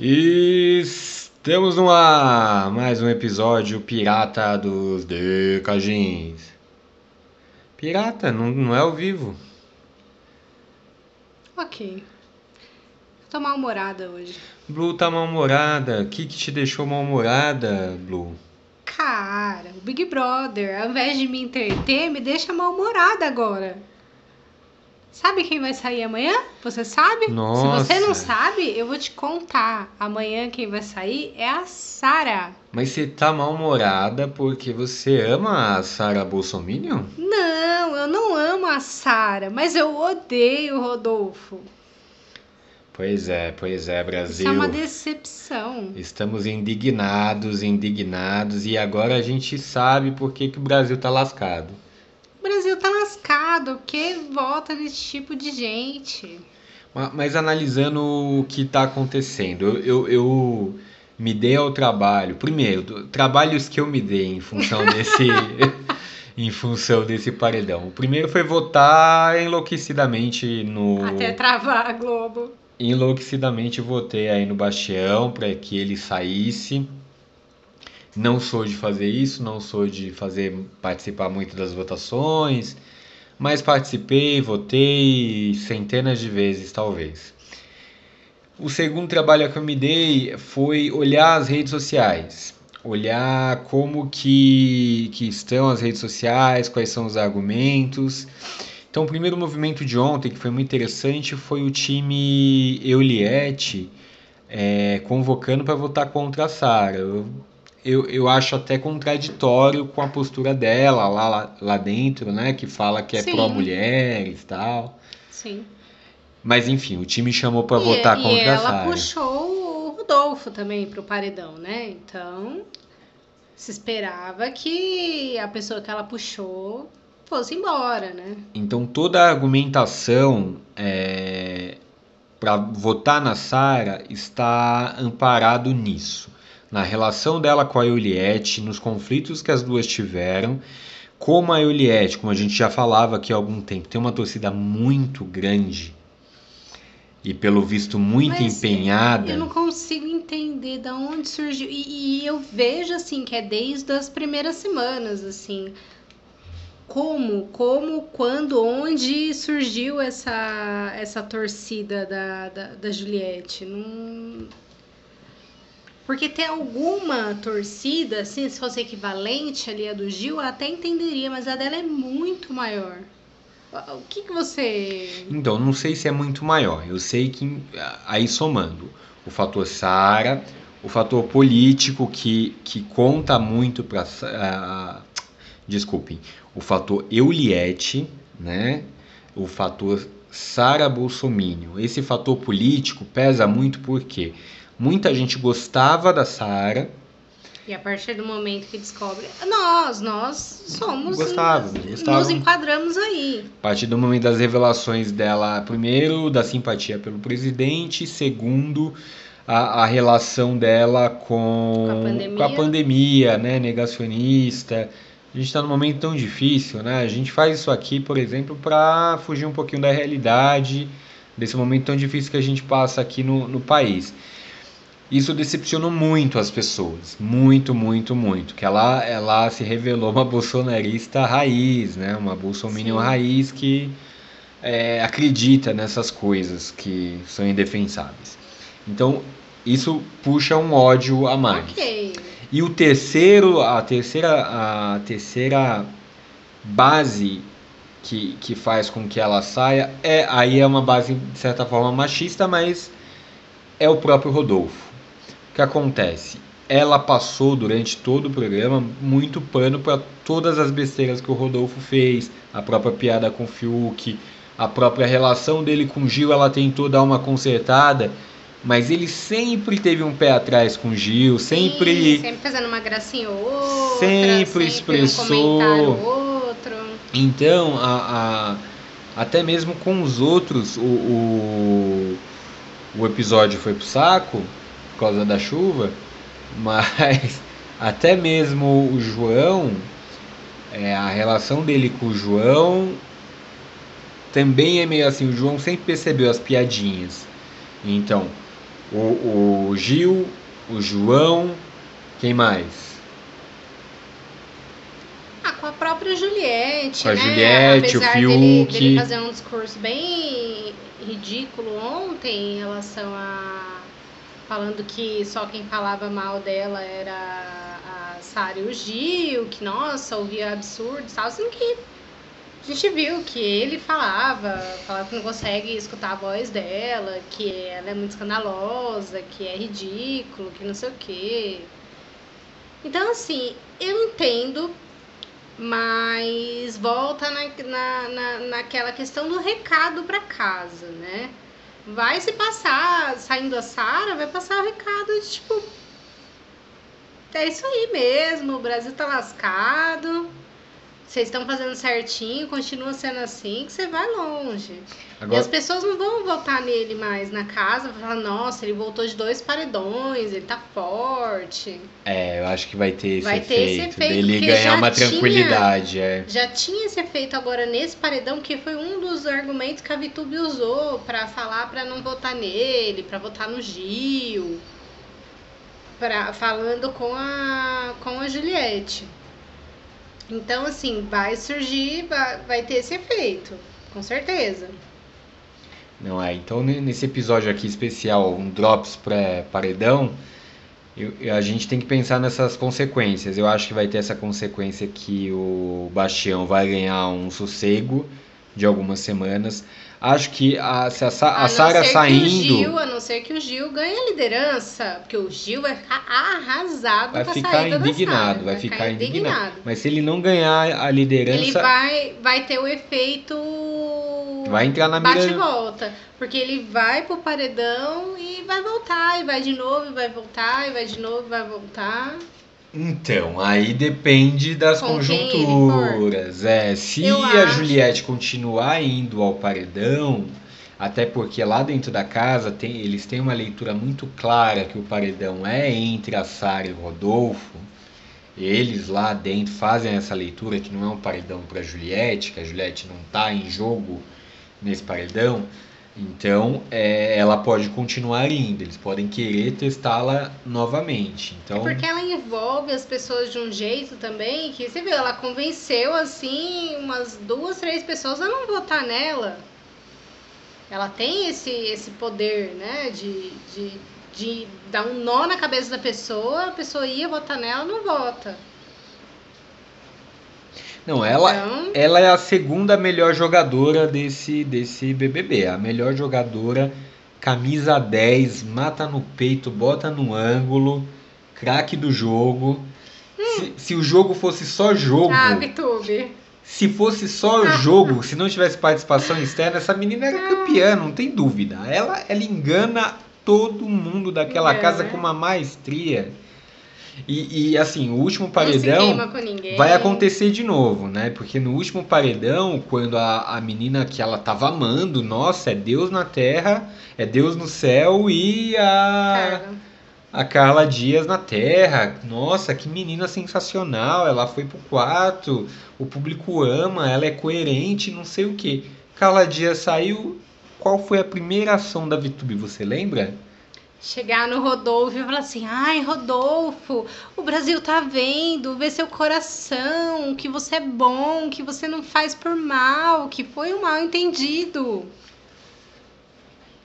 Estamos no ar, mais um episódio pirata dos Decagins. Pirata, não, não é ao vivo. Ok. Tô mal-humorada hoje. Blue tá mal-humorada. O que, que te deixou mal-humorada, Blue? Cara, o Big Brother, ao invés de me entreter, me deixa mal-humorada agora. Sabe quem vai sair amanhã? Você sabe? Nossa. Se você não sabe, eu vou te contar. Amanhã quem vai sair é a Sara. Mas você tá mal-humorada porque você ama a Sarah Bolsominion? Não, eu não amo a Sara, mas eu odeio o Rodolfo. Pois é, pois é, Isso Brasil. é uma decepção. Estamos indignados, indignados, e agora a gente sabe por que, que o Brasil tá lascado. O Brasil tá lascado, porque vota nesse tipo de gente. Ma- Mas analisando o que está acontecendo, eu, eu, me dei ao trabalho. Primeiro, trabalhos que eu me dei em função desse, em função desse paredão. O primeiro foi votar enlouquecidamente no. Até travar a Globo. Enlouquecidamente votei aí no Bastião para que ele saísse. Não sou de fazer isso, não sou de fazer participar muito das votações, mas participei, votei centenas de vezes, talvez. O segundo trabalho que eu me dei foi olhar as redes sociais, olhar como que, que estão as redes sociais, quais são os argumentos. Então, o primeiro movimento de ontem, que foi muito interessante, foi o time Euliette é, convocando para votar contra a Sara. Eu, eu acho até contraditório com a postura dela lá, lá, lá dentro, né? Que fala que é pró-mulheres e tal. Sim. Mas enfim, o time chamou para E- votar e contra a ela Sara. puxou o Rodolfo também pro paredão, né? Então, se esperava que a pessoa que ela puxou fosse embora, né? Então toda a argumentação é, para votar na Sara está amparado nisso, na relação dela com a Juliette, nos conflitos que as duas tiveram, como a Juliette, como a gente já falava aqui há algum tempo, tem uma torcida muito grande e pelo visto muito Mas empenhada. Eu não consigo entender da onde surgiu. E, e eu vejo, assim, que é desde as primeiras semanas, assim. Como, como, quando, onde surgiu essa, essa torcida da, da, da Juliette? Não... Porque tem alguma torcida, assim, se fosse equivalente ali a do Gil, eu até entenderia, mas a dela é muito maior. O que, que você. Então, não sei se é muito maior. Eu sei que, aí somando, o fator Sara, o fator político que, que conta muito para. desculpem. O fator Euliette, né? O fator Sara Bolsominion. Esse fator político pesa muito porque muita gente gostava da Sara, E a partir do momento que descobre, nós, nós somos. Gostávamos, Nos gostávamos. enquadramos aí. A partir do momento das revelações dela, primeiro, da simpatia pelo presidente, segundo, a, a relação dela com, Com a pandemia. com a pandemia, né, negacionista. A gente está num momento tão difícil, né? A gente faz isso aqui, por exemplo, para fugir um pouquinho da realidade, desse momento tão difícil que a gente passa aqui no, no país. Isso decepcionou muito as pessoas, muito, muito, muito. Que ela, ela se revelou uma bolsonarista raiz, né? Uma bolsominion Sim. raiz que é, acredita nessas coisas que são indefensáveis. Então isso puxa um ódio a mais. Ok. E o terceiro, a terceira, a terceira base que, que faz com que ela saia é aí é uma base de certa forma machista, mas é o próprio Rodolfo. O que acontece? Ela passou durante todo o programa muito pano para todas as besteiras que o Rodolfo fez, a própria piada com o Fiuk, a própria relação dele com o Gil, ela tentou dar uma consertada, mas ele sempre teve um pé atrás com o Gil, sempre Sim, sempre fazendo uma gracinha ou outra. Sempre Um expressou. ou outro. Então, a, a- até mesmo com os outros, o, o, o episódio foi pro saco causa da chuva, mas até mesmo o João, é, a relação dele com o João também é meio assim. O João sempre percebeu as piadinhas. Então, O, o Gil, o João, quem mais? Ah, com a própria Juliette, Com a né? Juliette, o Apesar dele, Fiuk. dele fazer um discurso bem ridículo ontem em relação a falando que só quem falava mal dela era a Sara e o Gil, que nossa, ouvia absurdos e tal, sendo que a gente viu que ele falava, falava que não consegue escutar a voz dela, que ela é muito escandalosa, que é ridículo, que não sei o quê. Então, assim, eu entendo, mas volta na, na, na, naquela questão do recado para casa, né? Vai se passar, saindo a Sara, vai passar o recado de tipo. É isso aí mesmo, o Brasil tá lascado. Vocês estão fazendo certinho, continua sendo assim, que você vai longe. E Agora, as pessoas não vão votar nele mais na casa, falar, nossa, ele voltou de dois paredões, ele tá forte. é, eu acho que vai ter esse Vai ter efeito, esse efeito, dele ganhar uma tinha- tranquilidade, é. Já tinha esse efeito agora nesse paredão, que foi um dos argumentos que a Vitube usou pra falar pra não votar nele, pra votar no Gil, pra, falando com a, com a Juliette. Então, assim, vai surgir, vai, vai ter esse efeito, com certeza. Não é. Então, ne- nesse episódio aqui especial, um Drops pré-paredão, a gente tem que pensar nessas consequências. Eu acho que vai ter essa consequência que o Bastião vai ganhar um sossego de algumas semanas. Acho que a, se a, a não Sara saindo. Gil, a não ser que o Gil ganhe a liderança, porque o Gil vai ficar arrasado Vai com a ficar indignado, Sara, vai ficar indignado. Mas se ele não ganhar a Ele liderança, vai, vai ter o efeito vai entrar na bate e mira. volta. Porque ele vai pro paredão e vai voltar, e vai de novo, e vai voltar, e vai de novo, e vai voltar. Então, aí depende das Com conjunturas. É, se Eu a acho. Juliette continuar indo ao paredão, até porque lá dentro da casa tem, eles têm uma leitura muito clara que o paredão é entre a Sara e o Rodolfo. Eles lá dentro fazem essa leitura que não é um paredão para Juliette, que a Juliette não tá em jogo nesse paredão. Então, é, ela pode continuar indo, eles podem querer testá-la novamente. Então, Porque ela envolve as pessoas de um jeito também que você viu, ela convenceu assim umas duas, três pessoas a não votar nela. Ela tem esse, esse poder, né? De, de, de dar um nó na cabeça da pessoa, a pessoa ia votar nela, não vota. Não, ela, Então, ela é a segunda melhor jogadora desse, desse BBB. A melhor jogadora, camisa 10, mata no peito, bota no ângulo, craque do jogo. Se, se o jogo fosse só jogo, ah, Vitube. se fosse só jogo, se não tivesse participação externa, essa menina era campeã, não tem dúvida. Ela, ela engana todo mundo daquela Engana. casa com uma maestria. E, e, assim, o último paredão. Vai acontecer de novo, né? Porque no último paredão, quando a, a menina que ela tava amando, nossa, é Deus na terra, é Deus no céu e a, Carla. a Carla Dias na terra. Nossa, que menina sensacional. Ela foi pro quarto, o público ama, ela é coerente, não sei o que. Carla Dias saiu. Qual foi a primeira ação da VTube, você lembra? Chegar no Rodolfo e falar assim: ai, Rodolfo, o Brasil tá vendo, vê seu coração, que você é bom, que você não faz por mal, que foi um mal entendido.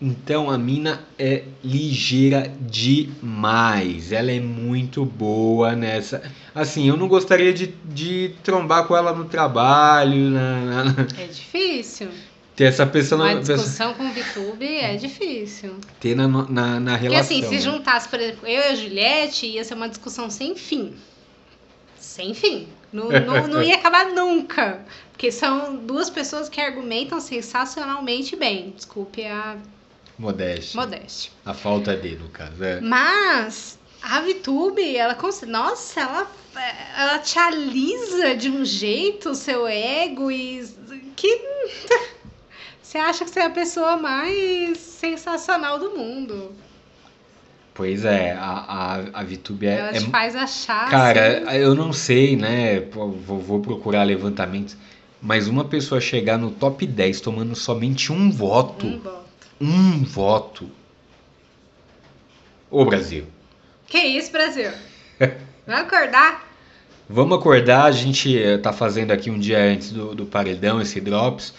Então a mina é ligeira demais. Ela é muito boa nessa. Assim, eu não gostaria de, de trombar com ela no trabalho, na, na- É difícil. Ter essa pessoa Uma na, pessoa- discussão com o Vitube é difícil. ter na, na, na Porque relação. assim, se né? juntasse, por exemplo, eu e a Juliette, ia ser uma discussão sem fim. Sem fim. Não, não, não ia acabar nunca. Porque são duas pessoas que argumentam sensacionalmente bem. Desculpe a Modéstia. modéstia. A falta de, no caso. É. Mas a VTube, ela cons- Nossa, ela, ela te alisa de um jeito o seu ego e que você acha que você é a pessoa mais sensacional do mundo. Pois é, a, a, a VTube é, ela é te faz achar. Cara, assim, eu não sei, né? Vou, vou procurar levantamentos. Mas uma pessoa chegar no top 10 tomando somente um voto. um voto. Um voto. Ô Brasil. Que isso, Brasil? Vai acordar? Vamos acordar, a gente eh, tá fazendo aqui um dia antes do, do paredão esse Drops.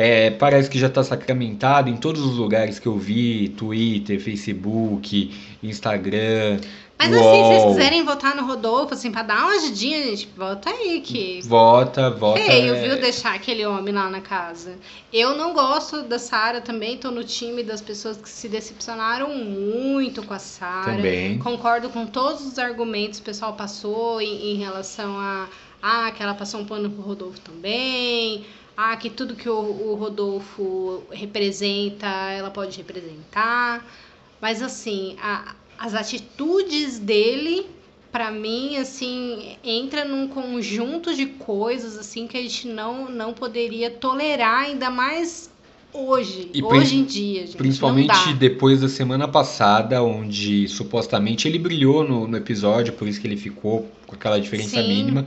É, parece que já está sacramentado em todos os lugares que eu vi, Twitter, Facebook, Instagram. Mas assim, se vocês quiserem votar no Rodolfo, assim, pra dar uma ajudinha, gente, vota aí que. Vota, vota. Feio, é... viu, deixar aquele homem lá na casa. Eu não gosto da Sara também, tô no time das pessoas que se decepcionaram muito com a Sara. Também. Concordo com todos os argumentos que o pessoal passou em, em relação a. Ah, que ela passou um pano pro Rodolfo também. Ah, que tudo que o, o Rodolfo representa, ela pode representar. Mas assim, a, as atitudes dele para mim assim entra num conjunto de coisas assim que a gente não não poderia tolerar ainda mais hoje E hoje em dia gente, Principalmente depois da semana passada, onde supostamente ele brilhou no, no episódio, por isso que ele ficou com aquela diferença Sim. mínima.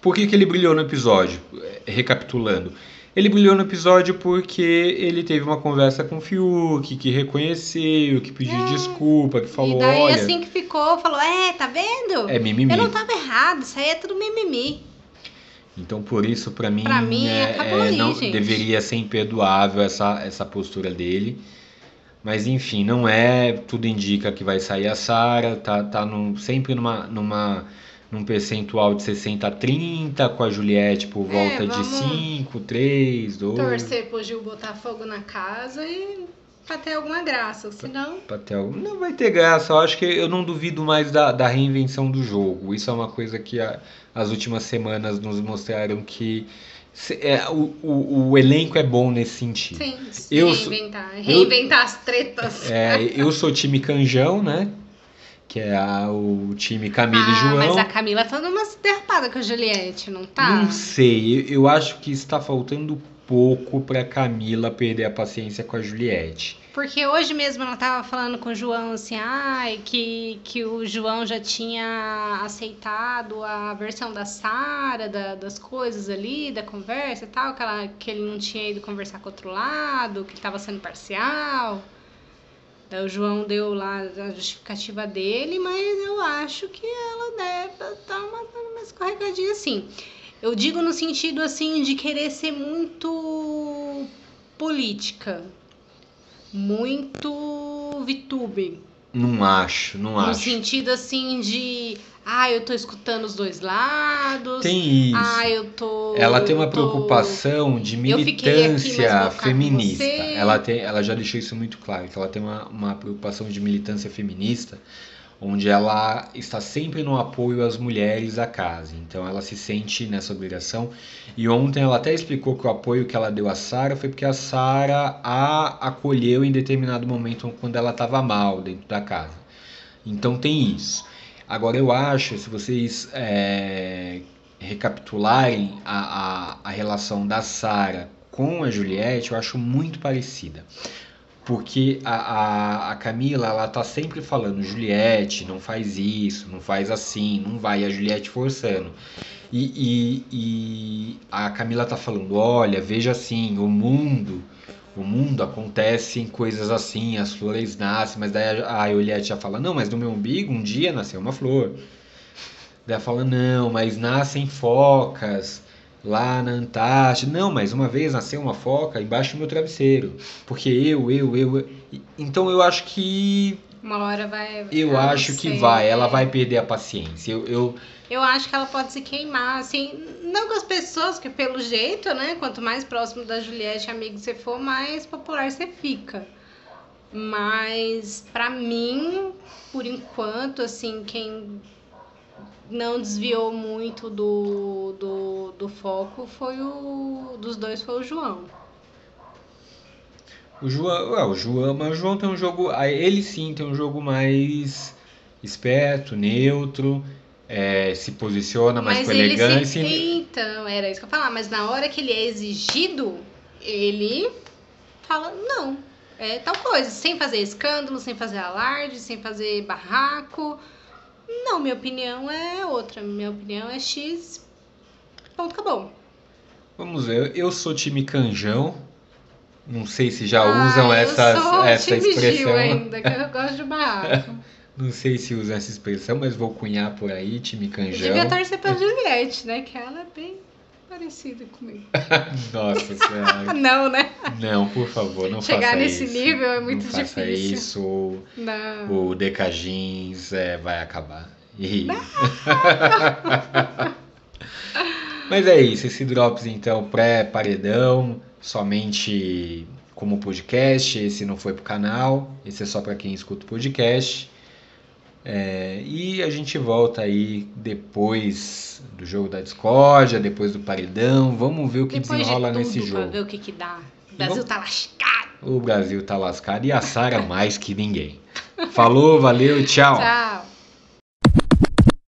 Por que, que ele brilhou no episódio? Eh, Recapitulando. Ele brilhou no episódio porque ele teve uma conversa com o Fiuk, que reconheceu, que pediu desculpa, que falou, e daí olha, assim que ficou falou é tá vendo é mimimi. eu não tava errado isso aí é tudo mimimi Então, por isso, pra mim, Pra mim, é, acabou é, ali, não, deveria ser imperdoável essa, essa postura dele. Mas, enfim, não é. Tudo indica que vai sair a Sara, tá, tá num- sempre numa, numa, num percentual de 60 a 30, com a Juliette por É, volta de vamos 5, 3, 2. torcer pro Gil botar fogo na casa e pra ter alguma graça senão Pra ter algum- Não vai ter graça, eu acho que eu não duvido mais da, da reinvenção do jogo. Isso é uma coisa que a- as últimas semanas nos mostraram que se- é, o, o, o elenco é bom nesse sentido. sim Eu sou- reinventar reinventar as tretas É, eu sou time Canjão, né? Que é a- o time Camila e Ah, João. mas a Camila tá numa derrapada com a Juliette, não tá? Não sei, eu, eu acho que está faltando pouco pra Camila perder a paciência com a Juliette. Porque hoje mesmo ela tava falando com o João assim, ai, que, que o João já tinha aceitado a versão da Sara, da- das coisas ali, da conversa e tal, que, ela, que ele não tinha ido conversar com outro lado, que ele tava sendo parcial. Daí o João deu lá a justificativa dele, mas eu acho que ela deve estar uma, uma escorregadinha assim. Eu digo no sentido assim de querer ser muito política, muito VTube, Não acho, não no acho. sentido assim de, ah, eu tô escutando os dois lados, Tem isso. ah, eu tô Ela tem uma tô- preocupação de aqui, militância feminista. Ela, tem, ela já deixou isso muito claro, que ela tem uma, uma preocupação de militância feminista, onde ela está sempre no apoio às mulheres da casa. Então ela se sente nessa obrigação. E ontem ela até explicou que o apoio que ela deu a Sara foi porque a Sara a acolheu em determinado momento quando ela estava mal dentro da casa. Então tem isso. Agora eu acho, se vocês é, recapitularem a, a, a relação da Sara com a Juliette, eu acho muito parecida. Porque a, a, a Camila, ela tá sempre falando, Juliette, não faz isso, não faz assim, não vai, a Juliette forçando. E, e, e a Camila tá falando, olha, veja assim, o mundo, o mundo acontece em coisas assim, as flores nascem, mas daí a, a Juliette já fala, não, mas no meu umbigo um dia nasceu uma flor. Daí ela fala, não, mas nascem focas lá na Antártida. Não, mas uma vez nasceu uma foca embaixo do meu travesseiro. Porque eu, eu, eu. eu. Então eu acho que. Uma hora vai. Eu acho que vai, ela vai perder a paciência. Eu, eu, Eu acho que ela pode se queimar, assim, não com as pessoas, que pelo jeito, né? Quanto mais próximo da Juliette, amigo você for, mais popular você fica. Mas, pra mim, por enquanto, assim, quem não desviou muito do, do, do foco foi o. Dos dois foi o João. o João. Ué, o João. Mas o João tem um jogo. ah, Ele sim tem um jogo mais esperto, neutro. é, se posiciona mais mas com ele elegância. se. Então, era isso que eu ia falar. Mas na hora que ele é exigido, ele fala, não. É tal coisa, sem fazer escândalo, sem fazer alarde, sem fazer barraco. Não, minha opinião é outra. Minha opinião é X. Ponto, acabou. Vamos ver, eu sou time canjão. Não sei se já Ah, usam eu essas, sou essa time Gil expressão. ainda, que eu gosto de barraco. Não sei se usa essa expressão, mas vou cunhar por aí, time canjão. Devia torcer pra Juliette, né? Que ela é bem parecida comigo. Nossa senhora. Não, né? Não, por favor, não Chegar faça nesse isso. nível é muito não faça difícil. isso. Não. O Deca Jeans é, vai acabar. E... Mas é isso, esse Drops então pré-paredão, somente como podcast, esse não foi pro canal, esse é só para quem escuta o podcast. É, e a gente volta aí depois do jogo da discórdia, depois do paredão, vamos ver o que Depois desenrola de tudo, nesse jogo. ver o que que dá. O Brasil tá lascado. O Brasil tá lascado e a Sara mais que ninguém. Falou, valeu, tchau. Tchau.